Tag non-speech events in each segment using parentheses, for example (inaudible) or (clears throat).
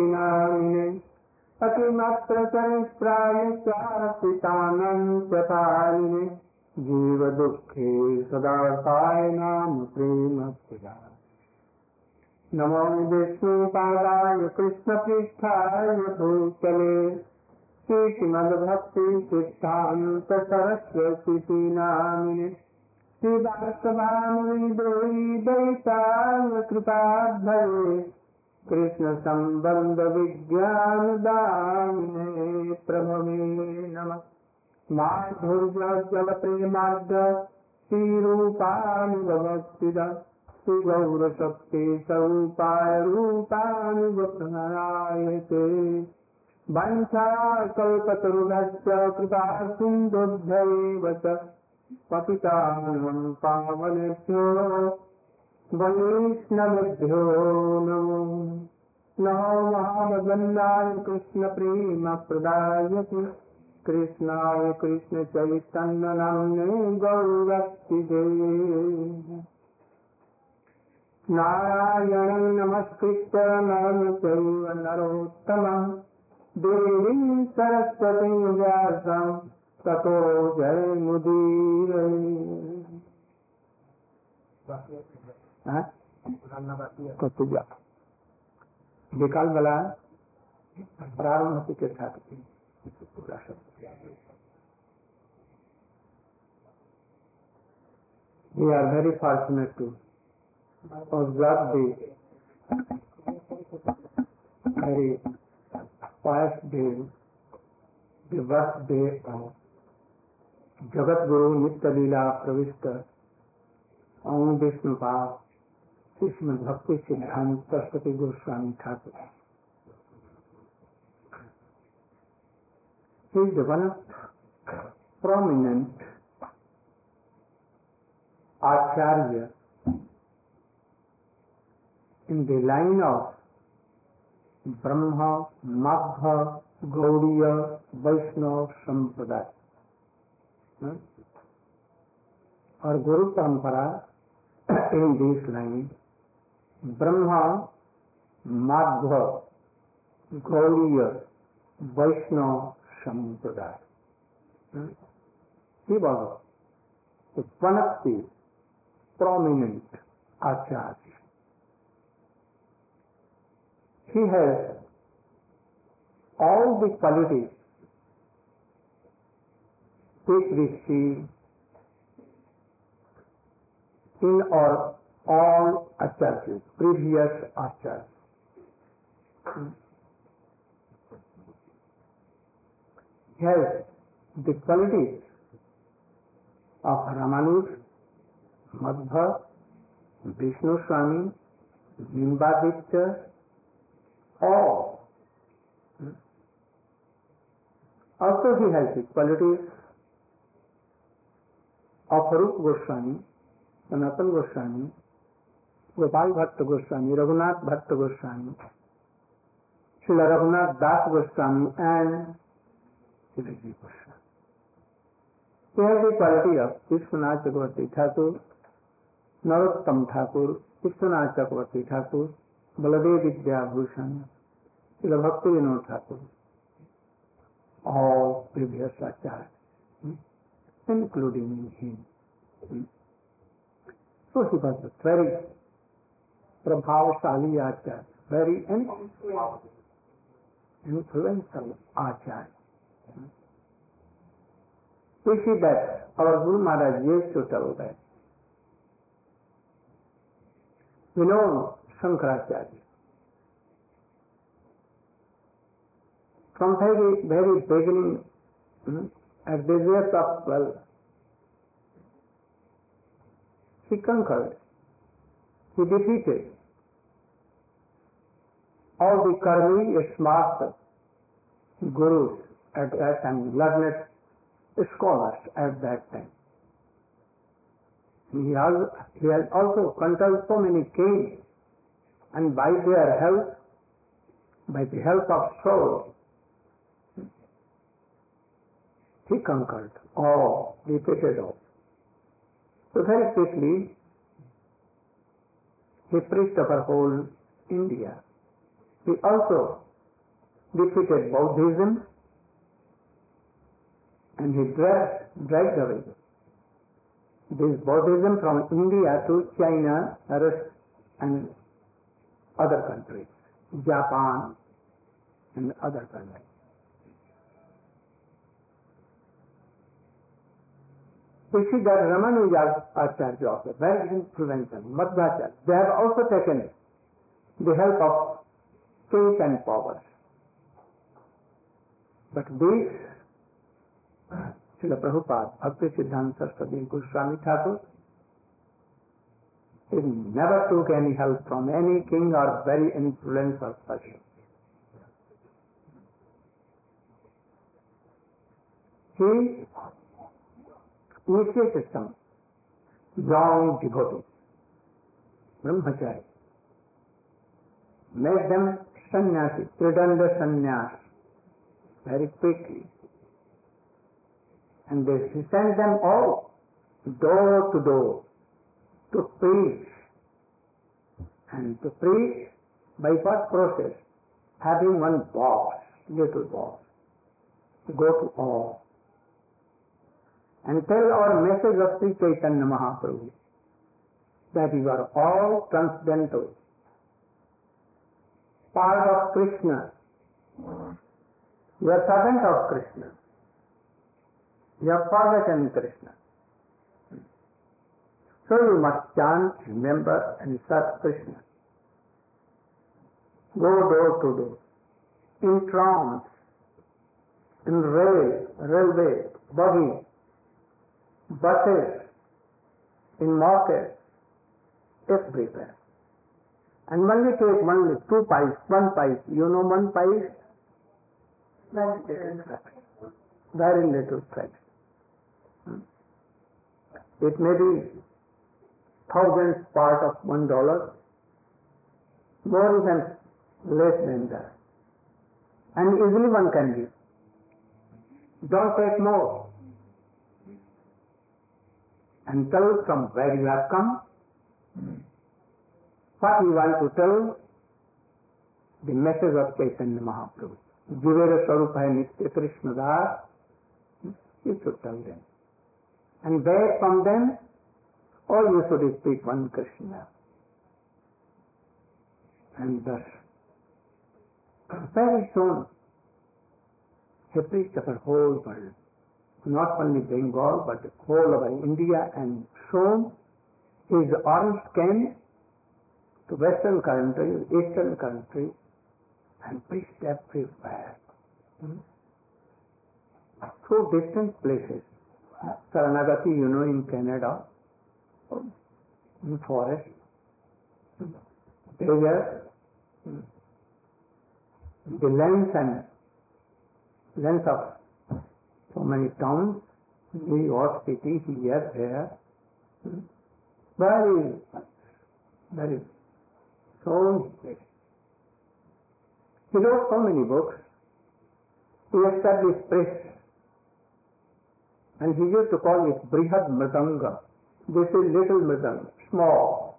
नामिने अतिमत्र चरित्रायितानन्त्यपारिणे जीवदुःखे सदासाय नाम प्रेम प्रिया नमो विष्णुपादाय कृष्णपृष्ठाय भूतले। श्रीमद्भक्ति सिद्धान्त सरस्वती नामिने। श्रीवास्तवानुदेवी दैताय कृपाभये कृष्ण संबंध विज्ञान दामिने प्रभवे नमः। माधुर्य प्रेमार्ध श्रीरूपानुभवक्तिद श्रीगौरशक्ति स्वरूपाय रूपानुगतनायते वंशा कल्पतरुभश्च कृपा च पतितानं पावनेभ्यो वैष्णवेभ्यो नमो नमो महाभगन्नाय कृष्णप्रेमप्रदायते कृष्णाय कृष्णचैतन्यनाम्ने गौरक्तिदे नारायणं नमस्कृत्य नरं चैव नरोत्तमं। देवीं सरस्वतीं व्यासं ततो जयमुदीर। कतुजा विकाल बला प्रारंभ के साथ पूरा शब्द We are very fortunate to observe the very pious day, the birthday of Jagat Guru Nitya Leela Pravishta Om Vishnupad Krishna Bhakti Siddhanta Saraswati Goswami Thakur. He is one prominent acharya in the line of Brahma Madhva Gaudiya Vaishnava sampradaya और guru parampara in this line Brahma Madhva Gaudiya Vaishnava sampradaya. हाँ। पनपते prominent acharya. ही है all the quality take receive in और all acharyas, previous acharyas. Has the qualities of Ramanuj, Madhva, Vishnu Swami, Nimbaditya, all. Also he has the qualities of Rup Goswami, Sanatan Goswami Gopal Bhatt Goswami Raghunath Bhatt Goswami Shri Raghunath Das Goswami and Shri Goswami Vishwanath Chakravarti Thakur, Narottam Thakur, Vishwanath Chakravarti Thakur, Baladev Vidya Bhushan, Srila Bhakti Vinod Thakur, all previous acharyas, including him. So he was a very प्रभावशाली आचार्य। Very influential acharya. इसी बैठ और गुरु महाराज ये जो चल रहे Shankaracharya. From very very beginning at business of well he defeated all the karmi smart gurus at that time, learned scholars at that time. He has, he has also conquered so many kings and by their help, by the help of soul, he conquered all, defeated all. So very quickly, he preached over whole India He also defeated Buddhism and he dragged, dragged away this Buddhism from India to China and other countries, Japan and other countries. We see that Ramanuja Acharya also, very influential, Madhvacharya, they have also taken the help of kings and powers. But these, Srila Prabhupada, Bhakti Siddhanta Saraswati Goswami Thakur, he never took any help from any king or very influential person. He initiated some young devotees, brahmachari, made them sannyasi, tridanda sannyas, very quickly. And they sent them all door to door to preach. And to preach by what process? Having one boss, little boss, to go to all and tell our message of Sri Chaitanya Mahaprabhu that you are all transcendental, part of Krishna. You are servant of Krishna. You have forgotten Krishna. So you must chant, remember and serve Krishna. Go door to door, in trams, in rail, railway, buggy, buses, in markets, everywhere. And when only take only two pies, one pies. You know one pies? Very little fraction. Very little fraction. Hmm? It may be thousandth part of one dollar, more than less than that. And easily one can give. Don't take more and tell from where you have come, what you want to tell, the message of Chaitanya Mahaprabhu. Jivera Swarup hai Nitya Krishna Das, you should tell them. And beg from them, all you should speak one Krishna. And thus, very soon, he preached the whole world not only Bengal but the whole of India and shown his arms came to western countries, eastern countries and preached everywhere. Hmm? Through distant places. Saranagati, you know, in Canada, hmm? in forest, hmm? desert, hmm, the length and length of so many towns, New York City, here, there. Very, very, so He wrote so many books. He established press. And he used to call it Brihad Mridanga. This is little Mridanga, small.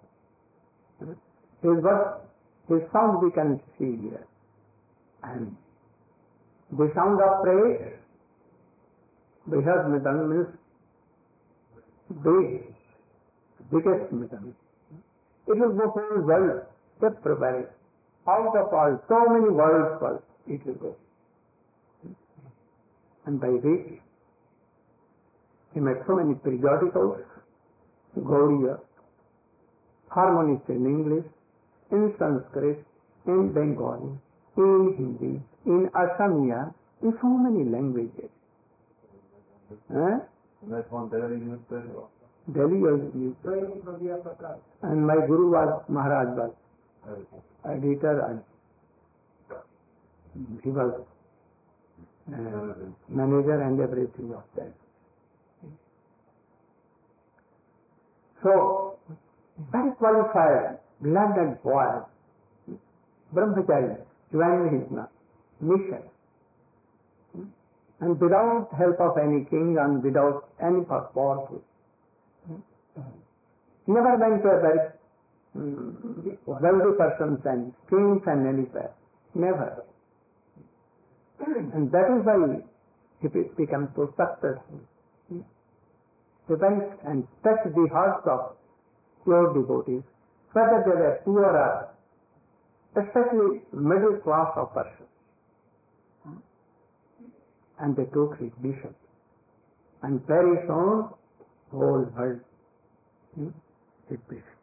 His work, his sound we can see here. And the sound of praise Brihad Mridanga means big, biggest Mridanga. It will go whole world, everywhere. Out of all, so many worlds first, it will go. And by this, he made so many periodicals, Gaudiya, harmonies in English, in Sanskrit, in Bengali, in Hindi, in Assamia, in so many languages. Huh? That's one Delhi newspaper. Delhi was And my guru was Maharaj was editor and he was uh, manager and everything of that. So, very qualified, learned boy, brahmachari, joined his mission and without help of any king and without any powerful. Never went to a very Hmm. wealthy persons and kings and anywhere. Never. and that is why he becomes so successful. He went and touched the hearts of pure devotees, whether they were poor or especially middle class of persons. And they took his bishop. And very soon, whole world hmm, is blessed.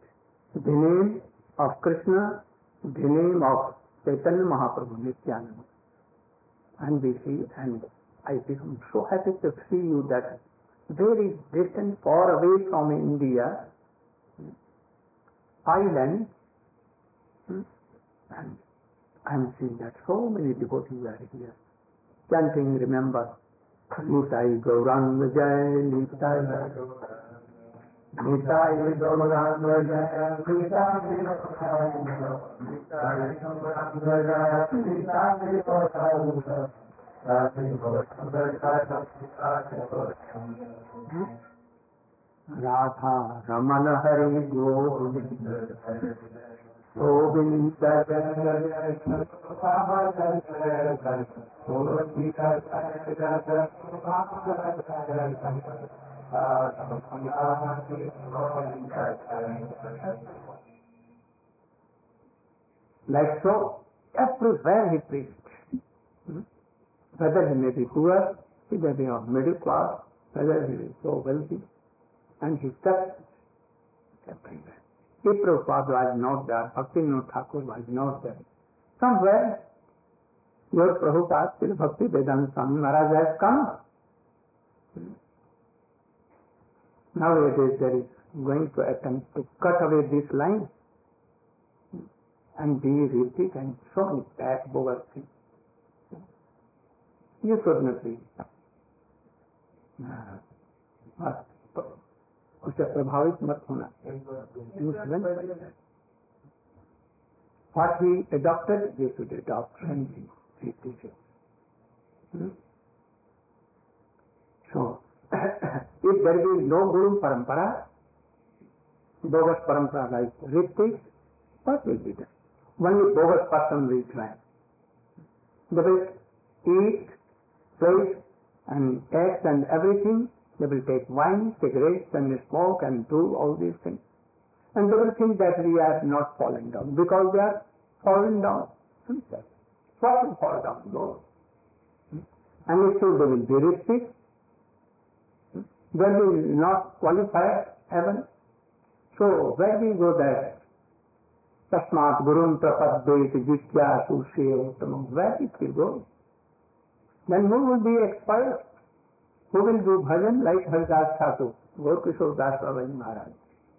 The name of Krishna, the name of Chaitanya Mahaprabhu Nityananda. And we see, and I become so happy to see you that very distant, far away from India, island, and I'm seeing that so many devotees are here, chanting, remember, Nitai Gaurang Jai, Nitai Nitai Gaurang Jai, Nitai Nitai Gaurang Radha Raman Hari Govind Govind Like so, everywhere he preached. Whether he may be poor, he may be of middle class, whether he is so wealthy, and he touched everywhere. If Prabhupada was not there, Bhaktivinoda Thakur was not there. Somewhere, your Prabhupada, Sri Bhakti Vedanta Swami Maharaj has come. Nowadays there is going to attempt to cut away this line and be repeat and so many bad bogus things. You should not be. उससे प्रभावित मत होना What he adopted, you should adopt and he teaches. Hmm? So, if there is no Guru Parampara, bogus Parampara like Ritik, what will be done? Only bogus person will try. They will eat, play, and act and everything they will take wine, cigarettes, and smoke and do all these things. And they will think that we are not falling down because they are falling down themselves. What will fall down? No. And so they will be rich They will not qualify heaven. So where we go there? तस्मात गुरुम प्रपद्येत जिज्ञासु से उत्तम where it will go? Then who will be expert? Who will do bhajan like Haridas Thakur, Gaur Das Babaji Maharaj,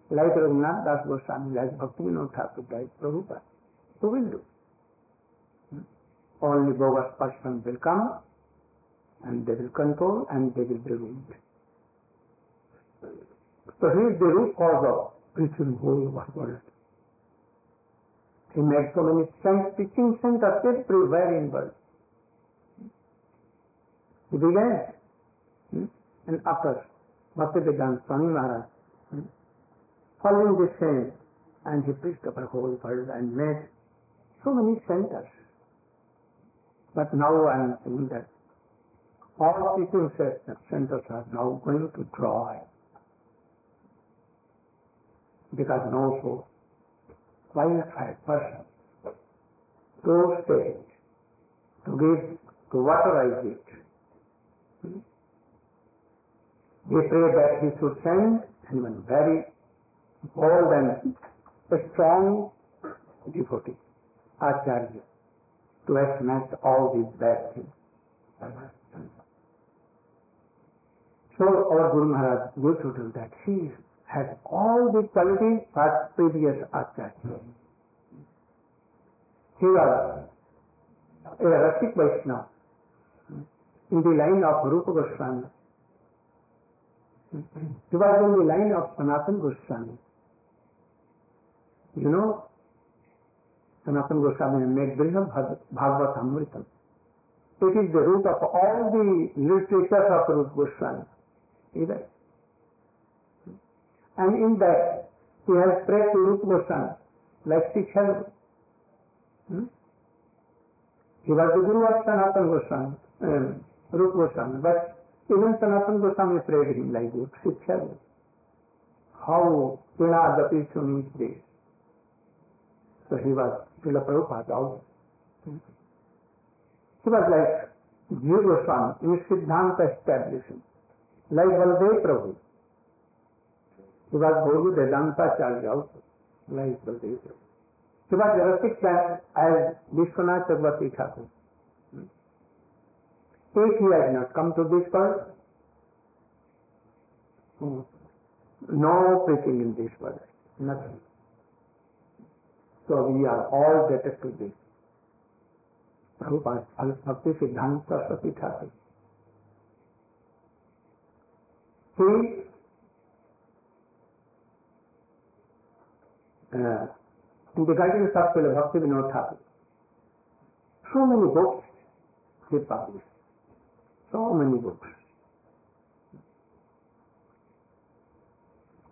like Raghunath Das Goswami, like Bhakti Vinod Thakur, like Prabhupada? Who will do? Only bogus person will come and they will control and they will be ruled. So he is the root cause of preaching whole world. He made so many teaching centers everywhere in world. He began Hmm? And after Bhaktivedanta Swami Maharaj, hmm? following the same, and he preached over whole world and made so many centers. But now I am saying that all teaching centers are now going to dry because no so qualified person to stay, to give, to waterize it. Hmm? We pray that he should send anyone very bold and strong devotee, Acharya, to smash all these bad things. So our Guru Maharaj goes to do that. He has all the qualities but previous Acharya. He was a Rasik Vaishnava in the line of Rupa Goswami he was on the line of Sanatan Goswami. You know, Sanatan Goswami made Briham Bhagavad Amritam. It is the root of all the literature of Rupa Goswami. Either. And in that, he has prayed to Rupa Goswami, like Sikh hmm? He was the guru of Sanatana Goswami, um, Rup Goswami, but even Sanatana Goswami prayed him like this. Shiksha. How Pinadapi Suni this. So he was Srila Prabhupada also. He was like Jiva Goswami in Siddhanta establishment, like Baldev Prabhu. सुबह भोग वेदांता चल जाओ तो। नहीं चलते सुबह व्यवस्थित क्या है विश्वनाथ चक्रवर्ती ठाकुर। एक ही आज not come to to this पर। नो प्रीटिंग इन दिस पर nothing. So we are all better to this Bhakti Siddhanta Saraswati Thakur. In the guidance of Srila Bhakti Vinod Thakur, so many books he published. So many books.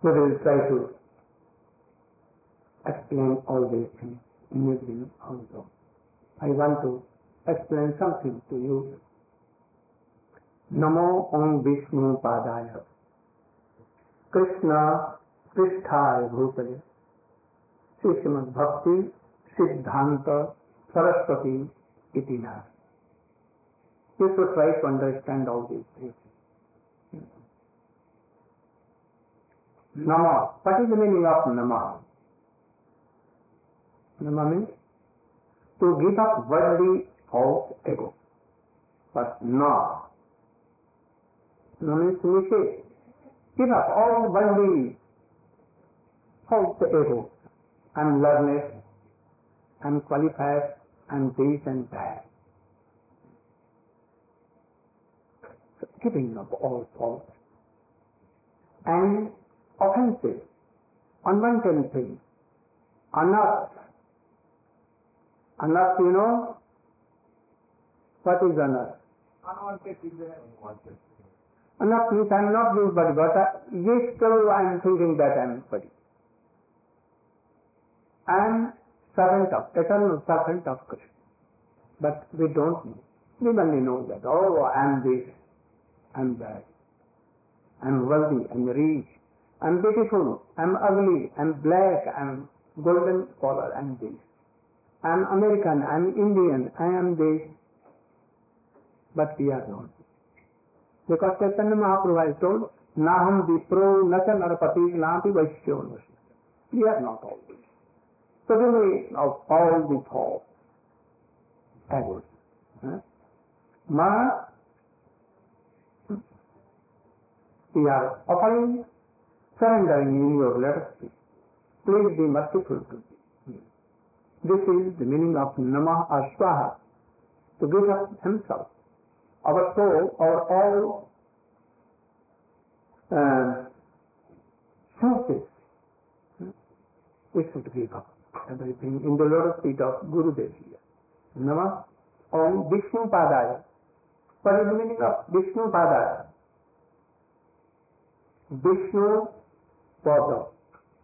So We will try to explain all these things in evening also. I want to explain something to you. Namo Om Vishnu Padaya Krishna Pristhaya Bhutale सूक्ष्म भक्ति, सिद्धांत, सरस्वती इतिहास is try to understand all this thing namah is meaning of namah namah mean to give up worldly house ego but ना नमः सुनिए give up all worldly house ego I'm learned, I'm qualified, I'm this and that. giving up all faults and offensive, unwanted things, enough. Enough, you know, what is enough? Unwanted is unwanted. Enough means I am not this body, but I, yes, still I am thinking that I am body. I am servant of, eternal servant of Krishna. But we don't know. We only know that, oh, I am this, I'm that. I'm wealthy, I'm rich, I'm beautiful, I'm ugly, I'm black, I'm golden color, I'm this. I'm American, I'm Indian, I am this. But we are not. Because Chaitanya Mahaprabhu has told, Naham Vipro Nacha Narpati Napi Vaishyo We are not all this. We of all the thoughts, agony. Huh? Ma we are offering, surrendering in your letter. Please be merciful to me. This is the meaning of Namah Ashwaha, to give up himself, our soul, our all uh, senses. We should give up in the lotus feet of Guru Dev Namah Om Vishnu Padaya. What is the meaning of Vishnu Padaya? Vishnu pada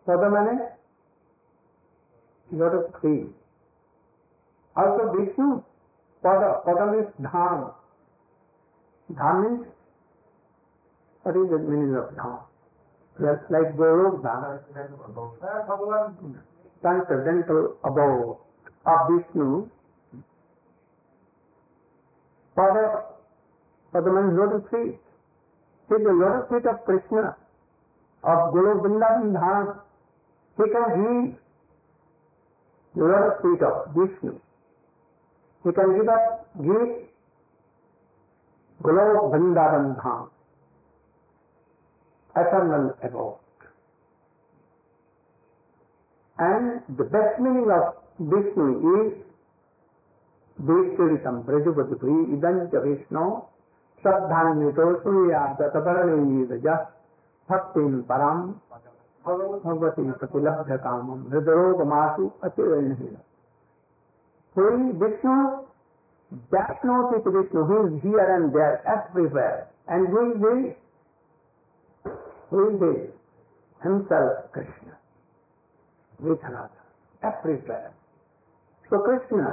पद मैंने lotus three also Vishnu pada pada means dham dham means what is the meaning of dham just like Golok dham transcendental above of Vishnu pada pada means lotus feet See the lotus feet of Krishna, of Guru Vrindavan Dham, he can heal the lotus feet of Vishnu. He can give us, give Guru Vrindavan Dham, eternal abode. And the best meaning of Vishnu is Vishnu Brajavadhi Idanja Vishnu श्रद्धान्वितो सूर्यादतवर्णीज भक्तिं परम Bhagwati प्रतिलभ्य कामम अतिरणहीन Who is Vishnu? That knows it Vishnu, who is here and there, everywhere. And who is this? Who is this? Himself, Krishna. Mithila था everywhere so Krishna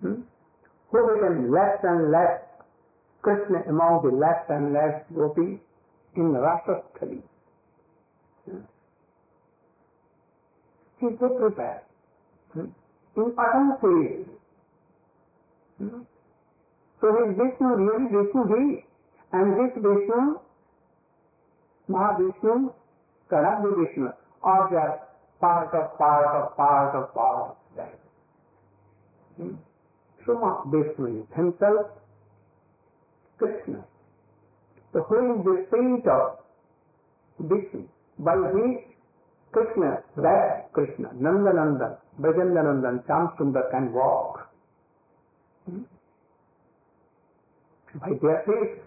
who became left and left Krishna amount the left and left gopi in राष्ट्रस्थली he prepare in Atal field so Vishnu really Vishnu he and this Vishnu Mahavishnu कड़ा विष्णु और जब part of part of part of part of that. So Vishnu is himself Krishna. So who is the spirit of Vishnu? By which Krishna, that Krishna, Nanda Nandan, Brajanda Nandan, Sham Sundar can walk. Hmm? By their faith.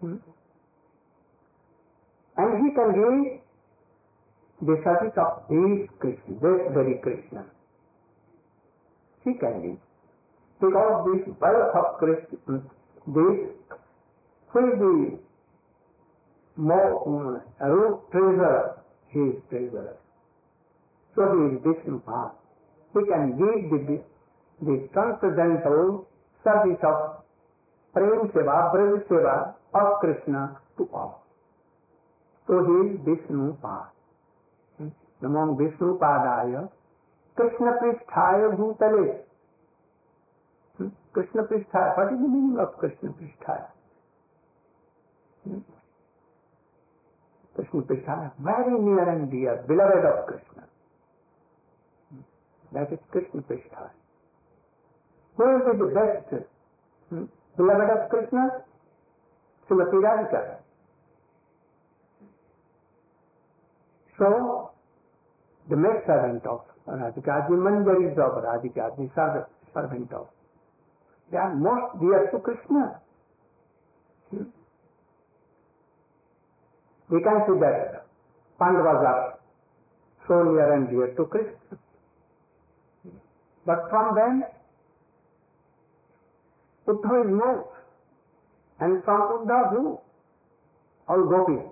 Hmm? And he can give this very Krishna. He can give. Because this birth of Krishna, this who is the more uh, root treasure, he is treasurer. So he is Vishnu Path. He can give the, the transcendental service of Prem Seva, Braj Seva of Krishna to all. So he is Vishnu नमोम विश्रुपादाय Krishna पृष्ठा भूतले कृष्ण पृष्ठा पृष्ठाय पटिंग meaning of Krishna पृष्ठाय Krishna पृष्ठाय very near and dear beloved of Krishna that is Krishna पृष्ठा who best beloved of Krishna Shrimati Radhika so the maid servant of Radhika, the manjaris of Radhika, the servant of, they are most dear to Krishna. Hmm? we can see that Pandavas are so near and dear to Krishna. But from them, Uddhav is moved. And from Uddhav who? All gopis.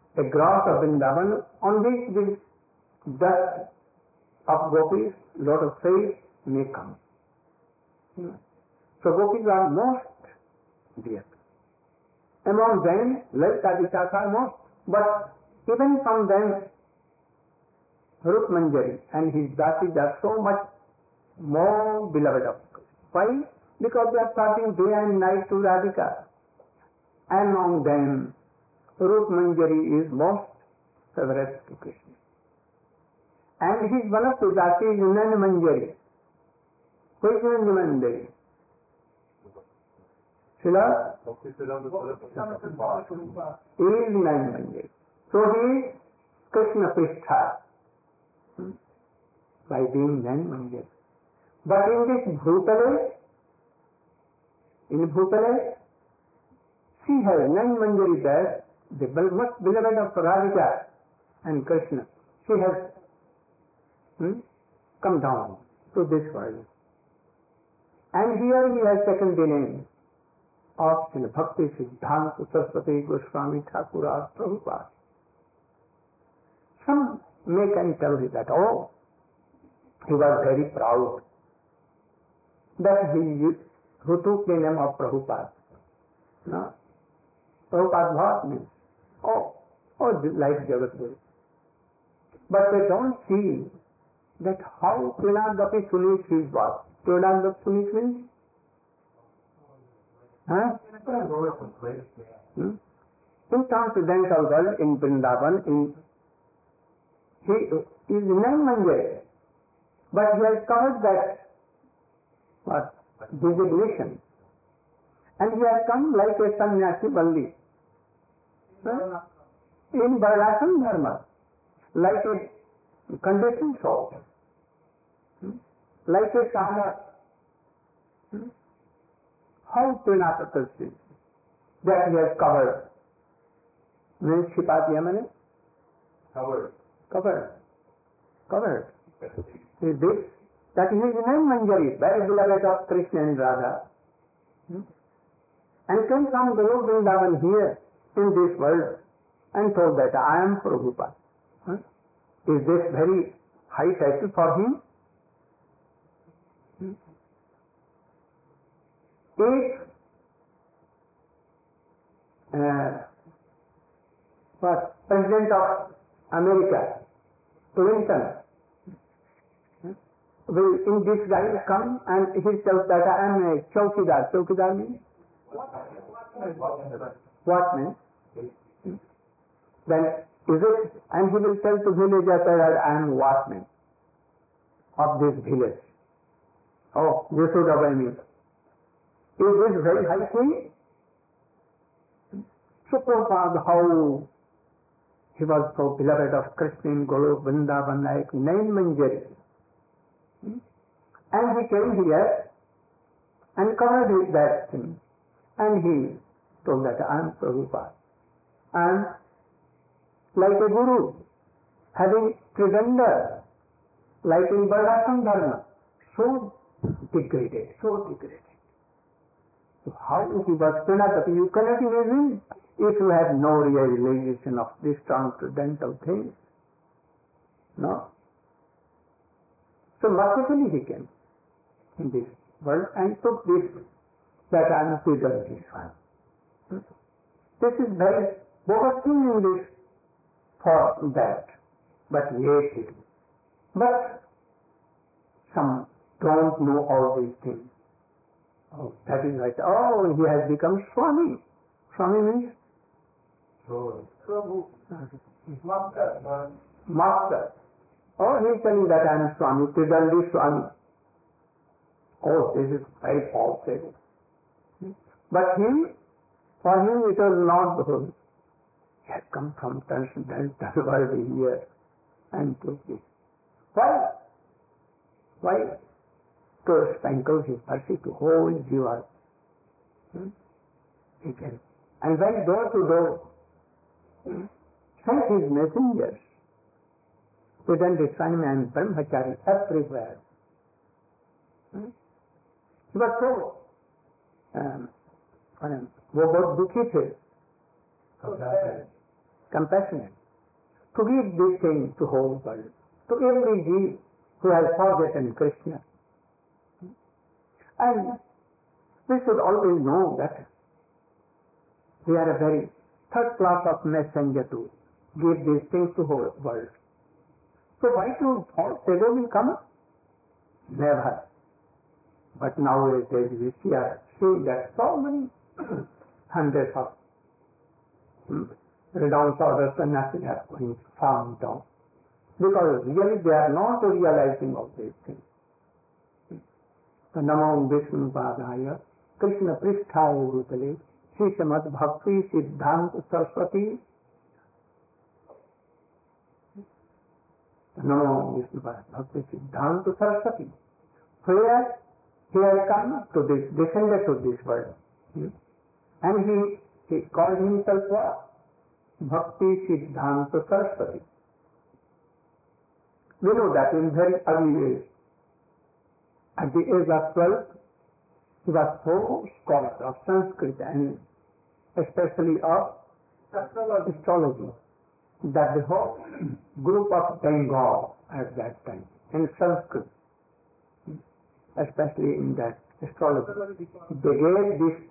a grass of Vrindavan on which this dust of gopis, lot of faith may come. So gopis are most dear. Among them, Lalita Vichas are most, but even from them, Rup Manjari and his dasis are so much more beloved of. Why? Because they are starting day and night to Radhika. Among them, Rup Manjari is most favorite to Krishna. And his one of the dasis is Nan Manjari. Who is Nan Manjari? Srila? Is Nan Manjari. So he is Krishna Prishtha hmm? by being then Manjari. But in this Bhutale, in Bhutale, she has nine Manjari there, the most beloved of Radhika and Krishna. She has hmm, come down to this world. And here he has taken the name of Srila Bhakti Siddhanta Saraswati Goswami Thakur Prabhupada. Some may can tell you that, oh, he was very proud that he who took the name of Prabhupada. No? Prabhupada what means? Oh, oh, like Jagat Guru. But they don't see that how Pranadapi Sunish is what? Pranadapi Sunish means? Huh? Hmm? In transcendental world, in Vrindavan, in he is non-manjari, but he has covered that what designation, and he has come like a sannyasi bandi huh? In बर्लासन dharma like a condition show like a कहना how प्रणा that you have cover मैंने छिपा दिया मैंने cover cover cover this that is in Manjari very beloved of Krishna and Radha and can come guru Vrindavan here in this world and told that I am Prabhupada. Huh? Is this very high title for him? Hmm? If uh, what President of America, Clinton, will in this guy come and he tells that I am a chowkidar. Chowkidar means what means? Then is it? And he will tell to villagers that I am watchman of this village. Oh, you should obey me. Is this very high thing? So how he was so beloved of Krishna in Guru Vrindavan like nine Manjari. And he came here and covered that thing. And he told that I am Prabhupada. And like a guru, having prebender, like in Varnashram Dharma, so degraded, so degraded. So how he was Pranatati, you cannot imagine if you have no realization of this transcendental things. No. So mercifully he came in this world and took this that I am Peter this one. This is very bogus this for that. But yet it is. But some don't know all these things. Oh, that is right. Oh, he has become Swami. Swami means So, Prabhu, Master, master. Oh, he is telling that I am Swami, Tridandi Swami. Oh, this is very false statement. But him, for him it was not the whole. He has come from transcendental world here and took this. Why? Why? To sprinkle his mercy to whole jiva. Hmm? He can. And when door to door, hmm, sent his messengers Vedant Swami and Brahmachari everywhere. Hmm? He was so um, वो बहुत दुखी थे। Compassionate to give this thing to whole world to every ji who's forgotten Krishna and we should always know that we are a very third class of messenger to give this thing to whole world so why to for सेवो will come never but now is there see are see that so many hundreds of hmm, renounced orders sannyasis are going found down. Because really they are not realizing of these things. तो नमो विष्णु पादाय कृष्ण पृष्ठाय भूतले श्रीमद भक्ति सिद्धांत सरस्वती नमो विष्णु भक्ति Siddhanta Saraswati where he has come to this, descended to this world. And he, he called himself what? Bhakti Siddhanta Saraswati. We know that in very early age, at the age of 12, he was so scholar of Sanskrit and especially of astrology. astrology that the whole group of Bengal at that time in Sanskrit, especially in that astrology, they gave this.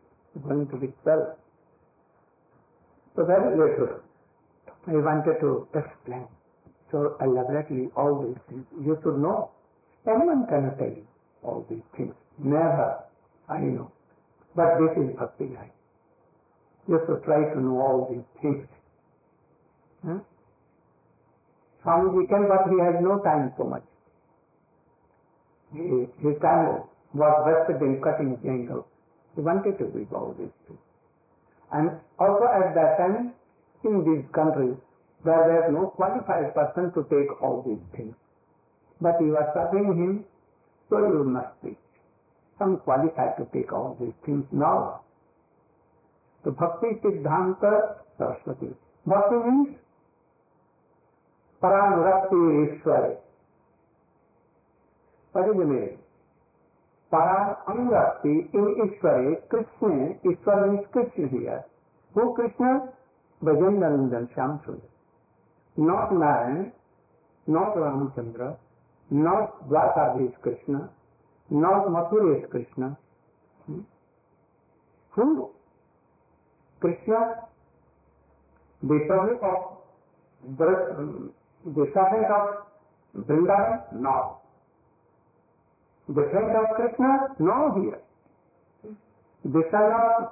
going to be 12. So very little. I wanted to explain so elaborately all these things. You should know. Anyone cannot tell you all these things. Never. I know. But this is bhakti life. You should try to know all these things. Hmm? Huh? Swamiji can, but he has no time so much. He, his time was vested in cutting jangles. He wanted to read all these things. And also at that time, in these countries, there was no qualified person to take all these things. But you are serving him, so you must be some qualified to take all these things now. So Bhakti Siddhanta Saraswati. Bhakti means Paranurapti Ishwar. What is the meaning? परारंगी इन ईश्वरे कृष्ण ईश्वर निष्कृष्ण ही है। वो कृष्ण भजन नरंजन श्याम सुंदर। नौ नारायण नौ रामचंद्र नौ द्वारकाधीश कृष्ण नौ मथुरेश कृष्ण। हम्म। हम्म। कृष्ण डिपब्लिक है नौ The friend of Krishna? No here. The son of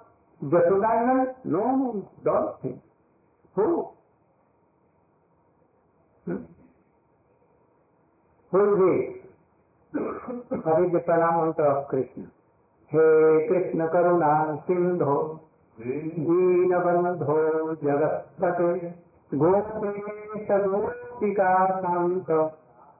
Jasudainan? No, don't think. Who? Hmm? Who is he? What is the pranamanta of Krishna? Hey Krishna Karuna Sindho दीनबन्धो जगत्पते गोपेश गोपिका Kant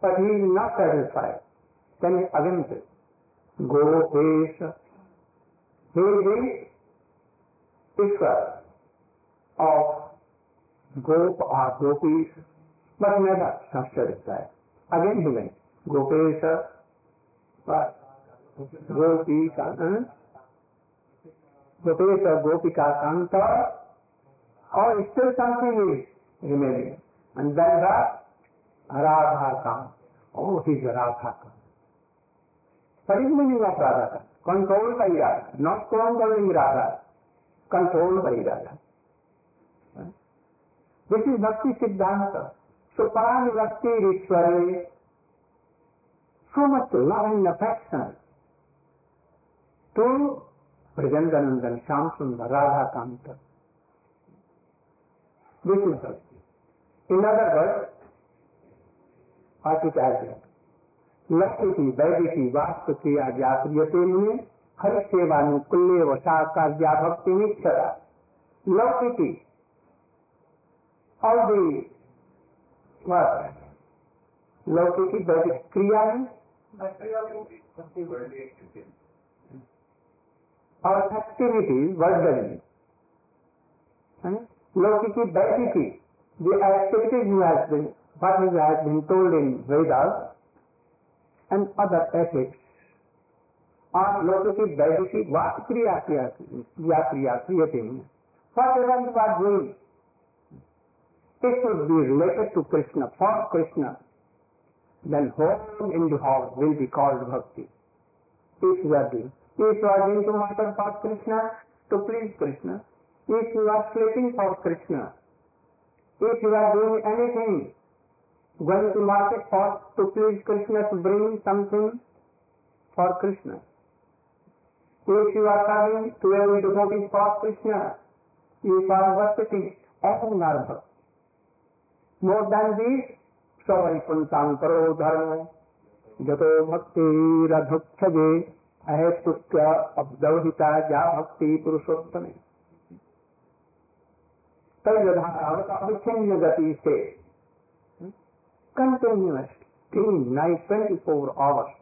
But he is not satisfied. Then he again says, Gopesha. He is Ishwar of Gop or Gopis, but never satisfied. Again he went, Gopesha, what? Gopika, huh? Gopesha, Gopika, Kanta, or still something is Radha का बहुत ही राधा का शरीर में नहीं बात राधा। का control का ही Radha. Not controlling Radha control का ही राधा। दिस भक्ति सिद्धांत। सुपान भक्ति ईश्वर। So too much love and affection to Brajendra Nandan Shyam Sundar Radha Kant this भक्ति। इन अदर वर्ड आचार्य लक्ष्य की, वैद्य की क्रिया जाप्रिय हर सेवा कुल्य व साकार्या भक्ति और भी लौकी की वैदिक क्रिया है। और एक्टिविटी वर्गनी लौकी की वैदिक जो activities what has been told in Vedas and other ethics are Lokaki, Vaidiki, what Kriya Kriya, Kriya Kriya, creating. Whatever you are doing, it should be related to Krishna, for Krishna. Then whole in the house will be called Bhakti. If you are doing. If you are doing to matter for Krishna, to please Krishna. If you are sleeping for Krishna. If you are doing anything going to market for to please Krishna to bring something for Krishna. If you are coming to every devotee for Krishna, you are worshipping are More than this, Savai Punsankaro Dharma, Jato Bhakti Radhukkhaje, Ahetutya Abdavhita Ja Bhakti Purushottame. Tayyadha Avatavichanya Gati says, continuous, day, night, 24 hours,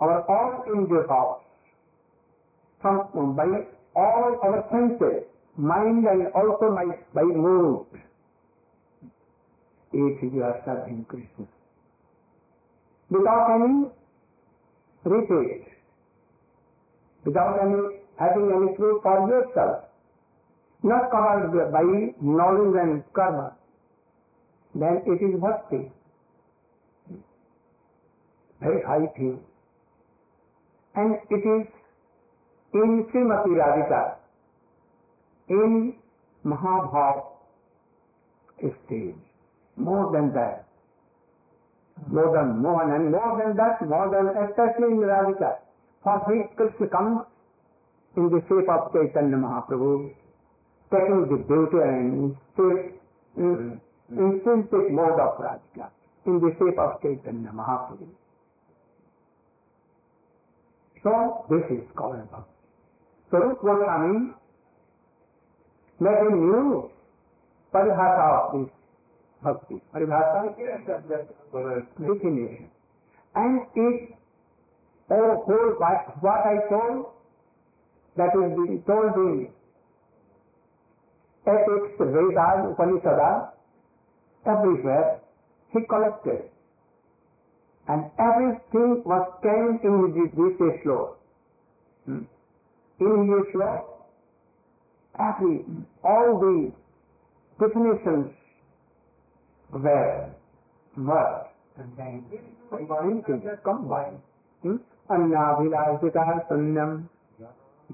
our all injured hours, from by all our senses, mind and also by, by mood, if you are serving Krishna. Without any retreat, without any having any truth for yourself, not covered by knowledge and karma, then it is bhakti. Very high thing. And it is in Srimati Radhika, in Mahabhav stage, more than that. More than Mohan and more than that, more than especially in Radhika. For which Krishna comes in the shape of Chaitanya Mahaprabhu, taking the beauty and instinct, in, intrinsic mode of Radhika, in the shape of Chaitanya Mahaprabhu. So this is called bhakti. So Rup Goswami made a new paribhasha of this bhakti. Paribhasha definition. And it all whole by what I told that is being told in ethics, Vedas, Upanishads, everywhere he collected. And everything was came in this, this slow. Hmm. In his slow, every, all the definitions were merged and then combined, combined. Hmm? अन्नाभिलाषिता शून्यम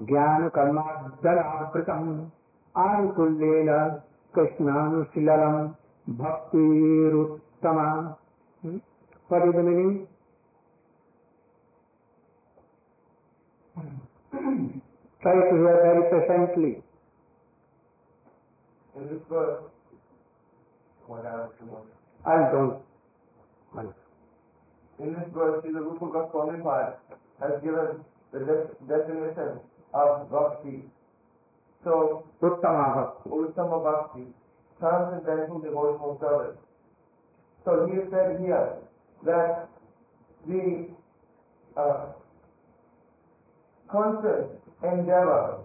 ज्ञान कर्मादराकृतम आनुकूल्येन कृष्णानुशीलम भक्तिरुत्तमा Hmm? what is the meaning? (clears throat) Try to hear very patiently. In this verse, what else? I don't. Well, In this verse, Srila Rupa Goswami Pad has given the de- definition of bhakti. So, Uttama bhakti. Uttama Bhakti, transcendental devotional service. So he said here that the uh, constant endeavor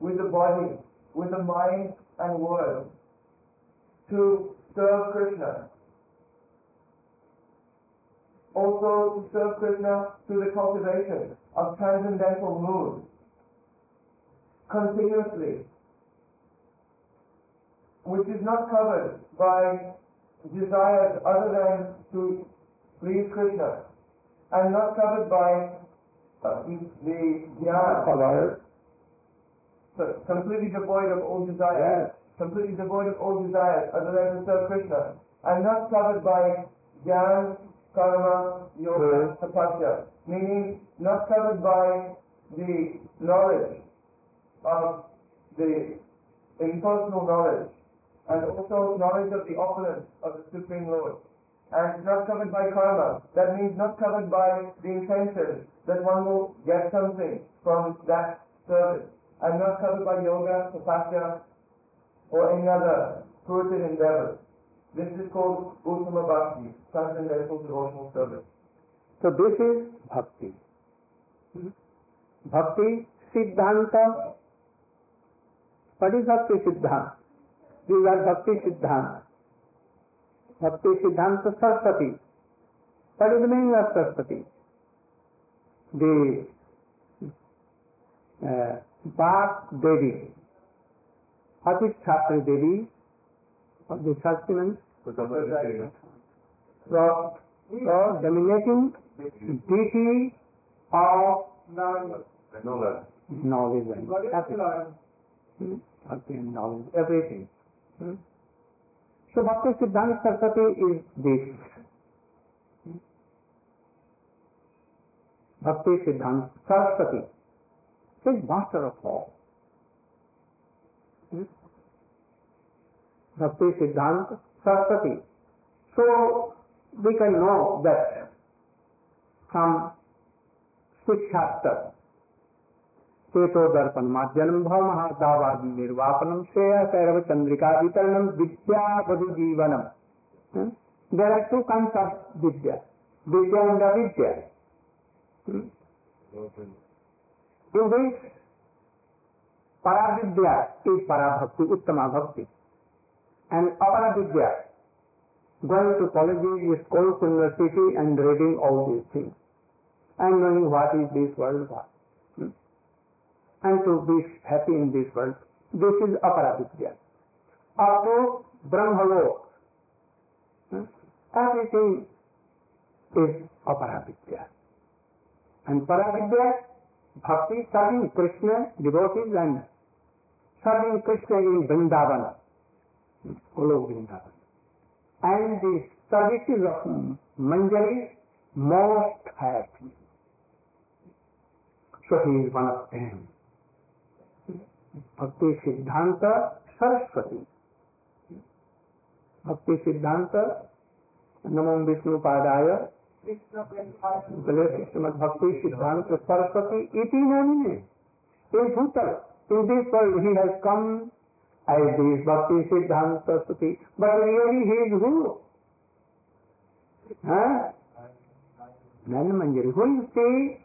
with the body, with the mind and word to serve Krishna. Also to serve Krishna through the cultivation of transcendental mood continuously which is not covered by desires other than to please Krishna, and not covered by uh, the jnana, Covered. so completely devoid of all desires, completely devoid of all desires other than to serve Krishna, and not covered by jnana, karma, yoga, tapasya, meaning not covered by the knowledge of the impersonal knowledge. And also knowledge of the opulence of the Supreme Lord. And not covered by karma. That means not covered by the intention that one will get something from that service. And not covered by yoga, tapasya, or any other spiritual endeavor. This is called Uttama Bhakti, transcendental devotional service. So this is bhakti. Bhakti Siddhanta. What is Bhakti Siddhanta? These are Bhakti Siddhanta. Bhakti Siddhanta Saraswati. What is the meaning of Uh, Bhak Devi. What is Chhatri Devi? What is Shastri means? So, so dominating deity of knowledge and everything. Hmm? Bhakti and knowledge, everything. Hmm? सो भक्ति Siddhanta Saraswati is this Bhakti Siddhanta, Saraswati. Is master of all Bhakti Siddhanta, Saraswati. So we can know that some शिक्षा तक चेतो दर्पण माध्यम भव महादावाद निर्वापनम श्रेय सैरव चंद्रिका वितरणम विद्या जीवनम there are two kind of vidya. Vidya and vidya in this paravidya is parabhakti उत्तमा भक्ति। And apara vidya going to colleges, schools, university and reading all these things and knowing what is this world what. And to be happy in this world this is अपराधिक ज्ञान अब तो Brahmaloka everything is अपराधिक ज्ञान and पराधिक ज्ञान bhakti serving Krishna devotees and serving Krishna in Vrindavan वो लोग Vrindavan and the services of Manjari most happy so he is one of and Bhakti Siddhanta Saraswati. भक्ति सिद्धांत, नमो विष्णु पादाय भक्ति सिद्धांत सरस्वती इति नोनी है। कम। आई दिस भक्ति सिद्धांत सरस्वती बट हाँ? हुई थी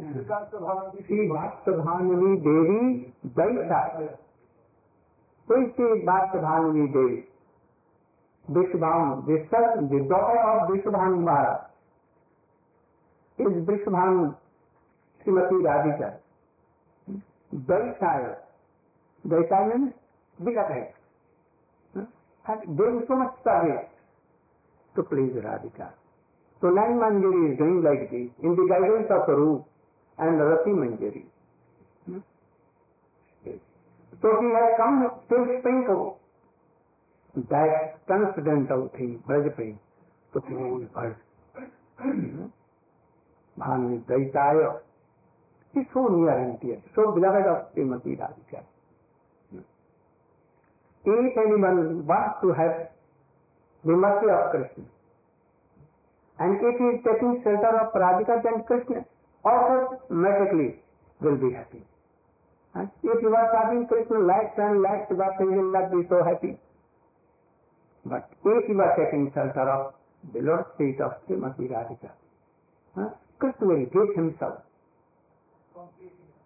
हाँ। श्री भक्तभानवी देवी बैठा कोई सी भक्तभानवी देवी। विश्वभान विश्व विद्वान और विश्वभान महाराज। इस विश्वभान श्रीमती राधिका। बैठाए बैठा में विकट है। देव समझता है तो प्लीज़ राधिका। तो नाइन मंदिर गिरी गई like the in the guidance of Rupa and Rati Manjari तो कि है कम सिर्फ़ pink that transcendental thing Braj pink तो फिर भान में दैताय सो नियर एंटी है so beloved of Shrimati Radhika एक animal want to have विमर्ति of Krishna and taking shelter of Radhika and Krishna automatically will be happy if you are serving Krishna like and like will not be so happy but if you are taking shelter of the lord of Shrimati Radhika Krishna will take himself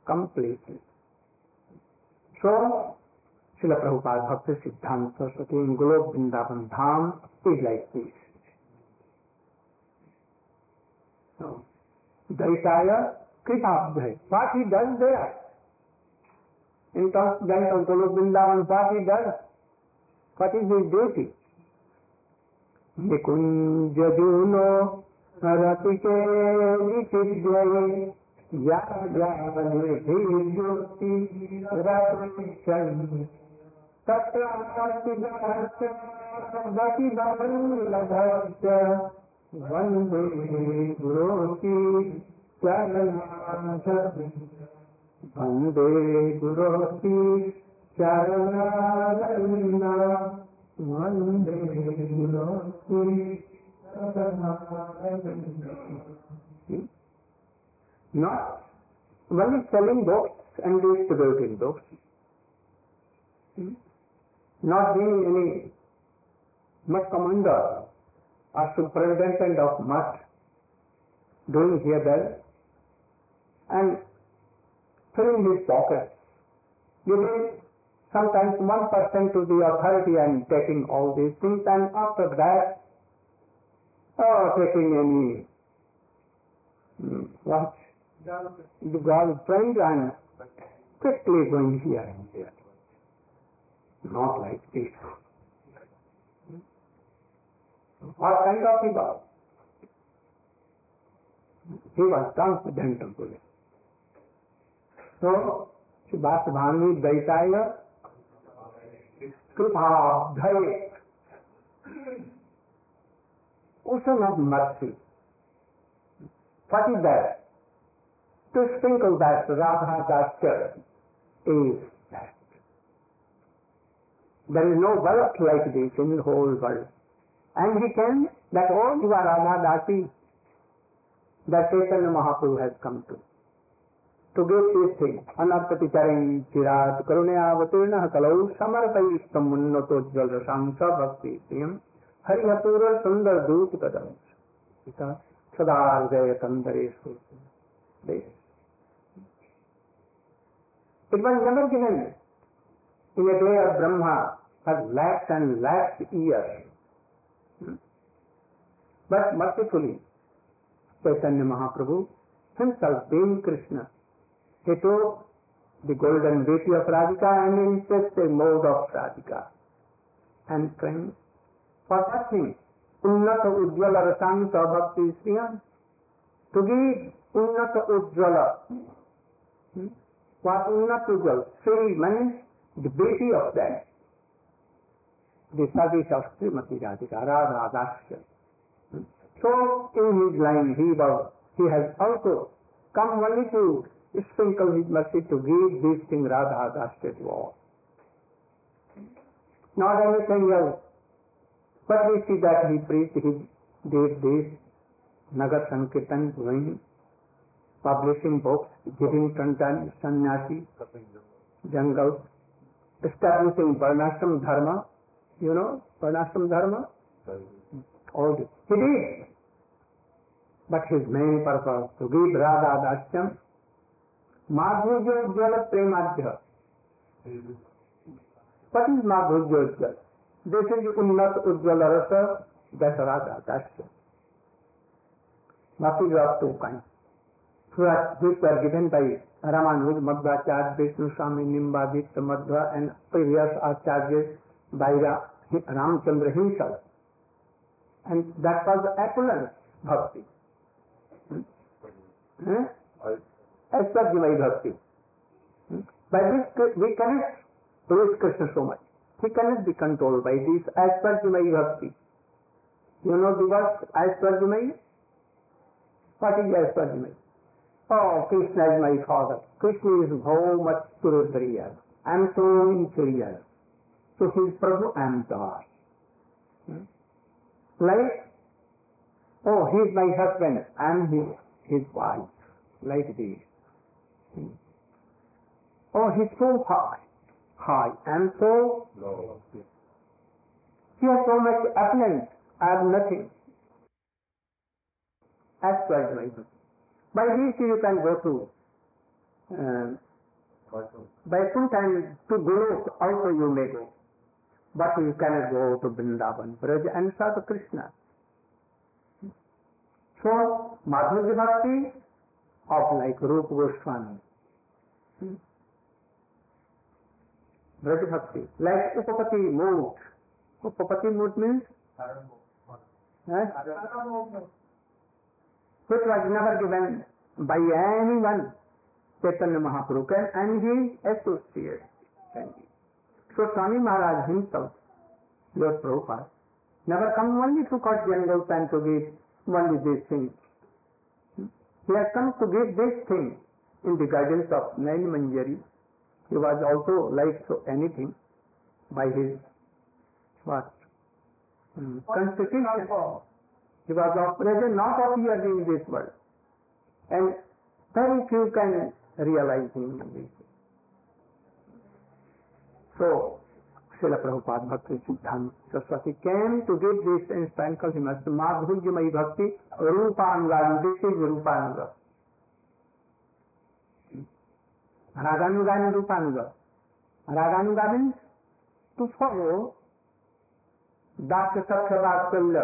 completely so Shrila Prabhupad Bhakti Siddhanta Saraswati globe Vrindavan Dham is like this So He does there? In terms of Golok Vrindavan, what he does? What is his duty? निकुंज जूनो रति के निचिद्वये या ज्ञाने ज्योति रतिक्षण तत्र गति वंदे गुरोति चरणाथ वंदे गुरोति चरणारविन्द वंदे गुरोति Not only selling books and distributing books, not being any much commander or superintendent of much, doing here there, and filling his pockets, giving sometimes one person to the authority and taking all these things, and after that, oh, taking any hmm, what the girlfriend and quickly going here and there. Not like this. और कहीं का बात बोले तो सुभाष भानवी दैताय कृपा धर्य उस mercy फटी that to sprinkle that Radha dasya is that there is no work like this in whole world And he can, that all you are Radha Dasi, that Chaitanya Mahaprabhu has come to. To give this thing, anarpati charan chirat karunyavatırna kalau samarpayistam unnato jal rasangsa bhakti priyam हरिहतुर सुंदर दूत कदम सदा हृदय कंदरेश It was never given in a day of Brahma for lakhs and lakhs years. बस मत सुनिए। Chaitanya Mahaprabhu himself being Krishna. He to the golden beauty of Radhika and in set mode of Radhika and friend for that thing उन्नत उज्ज्वल रसान सौभक्ति स्त्री to उन्नत उज्ज्वल। What उन्नत उज्ज्वल? Shri man the beauty of that Disha the Shastri Radhika Radha dasya So in his line he was, he has also come only to sprinkle his mercy to give this thing Radha Dasya to all. Not anything else. But we see that he preached his did this, Nagar Sankirtan doing, publishing books, giving tantan, sannyasi, jungle, establishing Varnashram Dharma, you know, Varnashram Dharma, all this. He did. But his main purpose to give Radha Dasyam, Madhurya Ujjala Premadhya. What is Madhurya Ujjala? This is Unnat Ujjala Rasa Dasarada Dasya. Bhakti of two kinds. Which were given by Ramanuj, Madhvacharya, Vishnu Swami, Nimbaditya, Madhva and previous acharyas by Ramchandra himself. And that was the Apollo Bhakti. Hmm? Aspajamai Bhakti. Hmm? By this we cannot praise Krishna so much. He cannot be controlled by this Aspajamai Bhakti. You know the word Aspajamai? What is Aspajamai? Oh, Krishna is my father. Krishna is so much superior. I am so inferior. So he is Prabhu, I am God. Hmm? Like, oh, he is my husband, I am his, his wife. Like this. Oh, he's so high, high, and so low. He has so much opulence, I have nothing. As well as my book. By this you can go to, uh, by some time to Golok also you may go. But you cannot go to Vrindavan, Braj and serve Krishna. So, Madhurya Bhakti of like Rupa Goswami. Hmm? Braj Bhakti, like Upapati Mood. Upapati Mood means? Huh? Which was never given by anyone, Chaitanya Mahaprabhu and his associates. Swami Maharaj him सब जो प्रभु पास नगर come only to caught general pan to get one this thing he come to get this thing in the guidance of Nain Manjari he was also like so anything by his what not of you again this world and very few can realise him this so Shil Prabhupada Bhakti Siddhanta Saraswati can to give this and माधुर्य मई भक्ति रूपांगा this is रूपांग रागानुगान रूपांग रागानुगान to follow दास सत्य वात्सल्य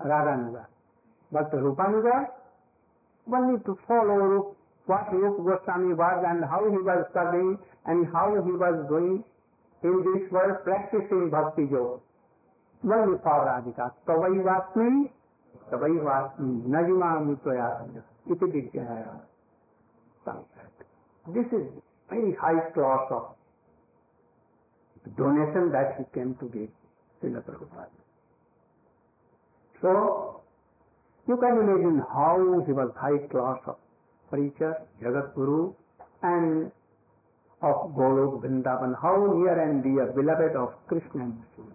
रागानुगा भक्त रूपानुगा Rupanuga only to follow what Rupa Goswami was and how he was serving and how he was doing in this world practicing bhakti yoga. Only for Radhika. Tavai vasmi, tavai vasmi, najima mutaya, iti vidyaya. This is very high class of donation that he came to give Srila Prabhupada. So, you can imagine how he was high class of preacher, Jagat Guru, and of Golok Vrindavan, how near and dear, beloved of Krishna and Shiva.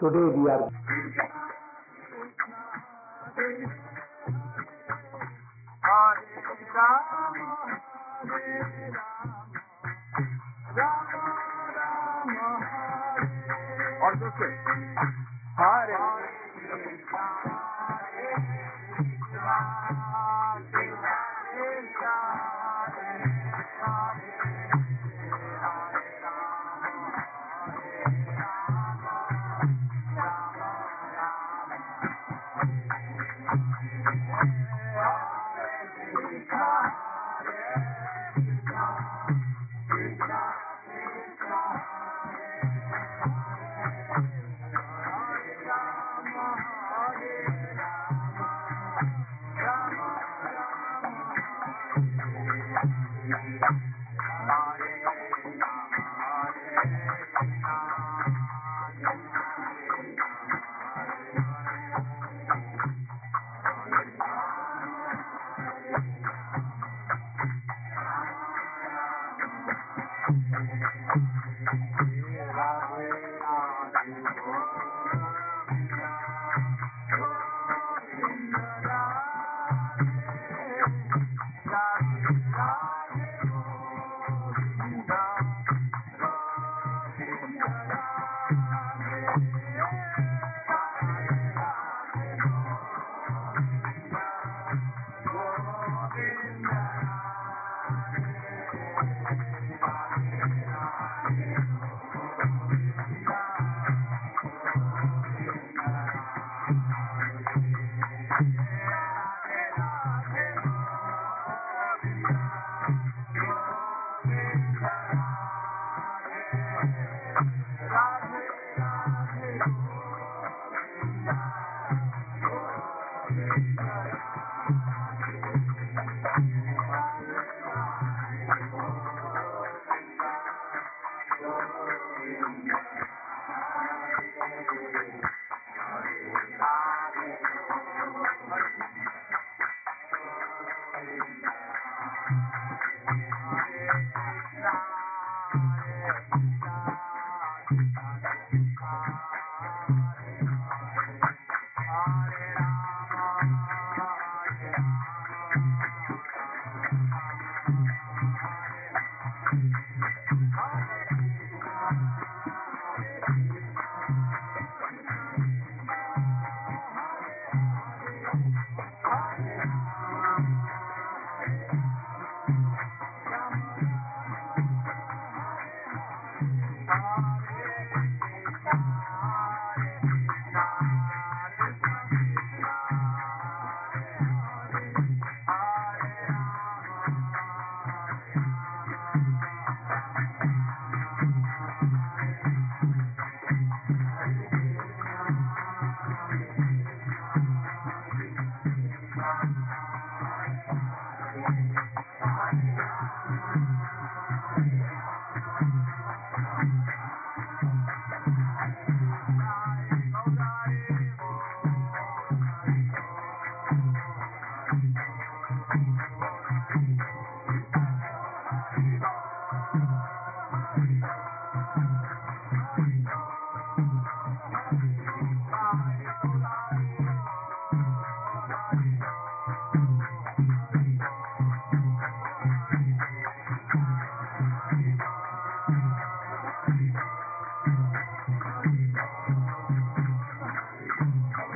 Today we are और दूसरे हरे Yeah.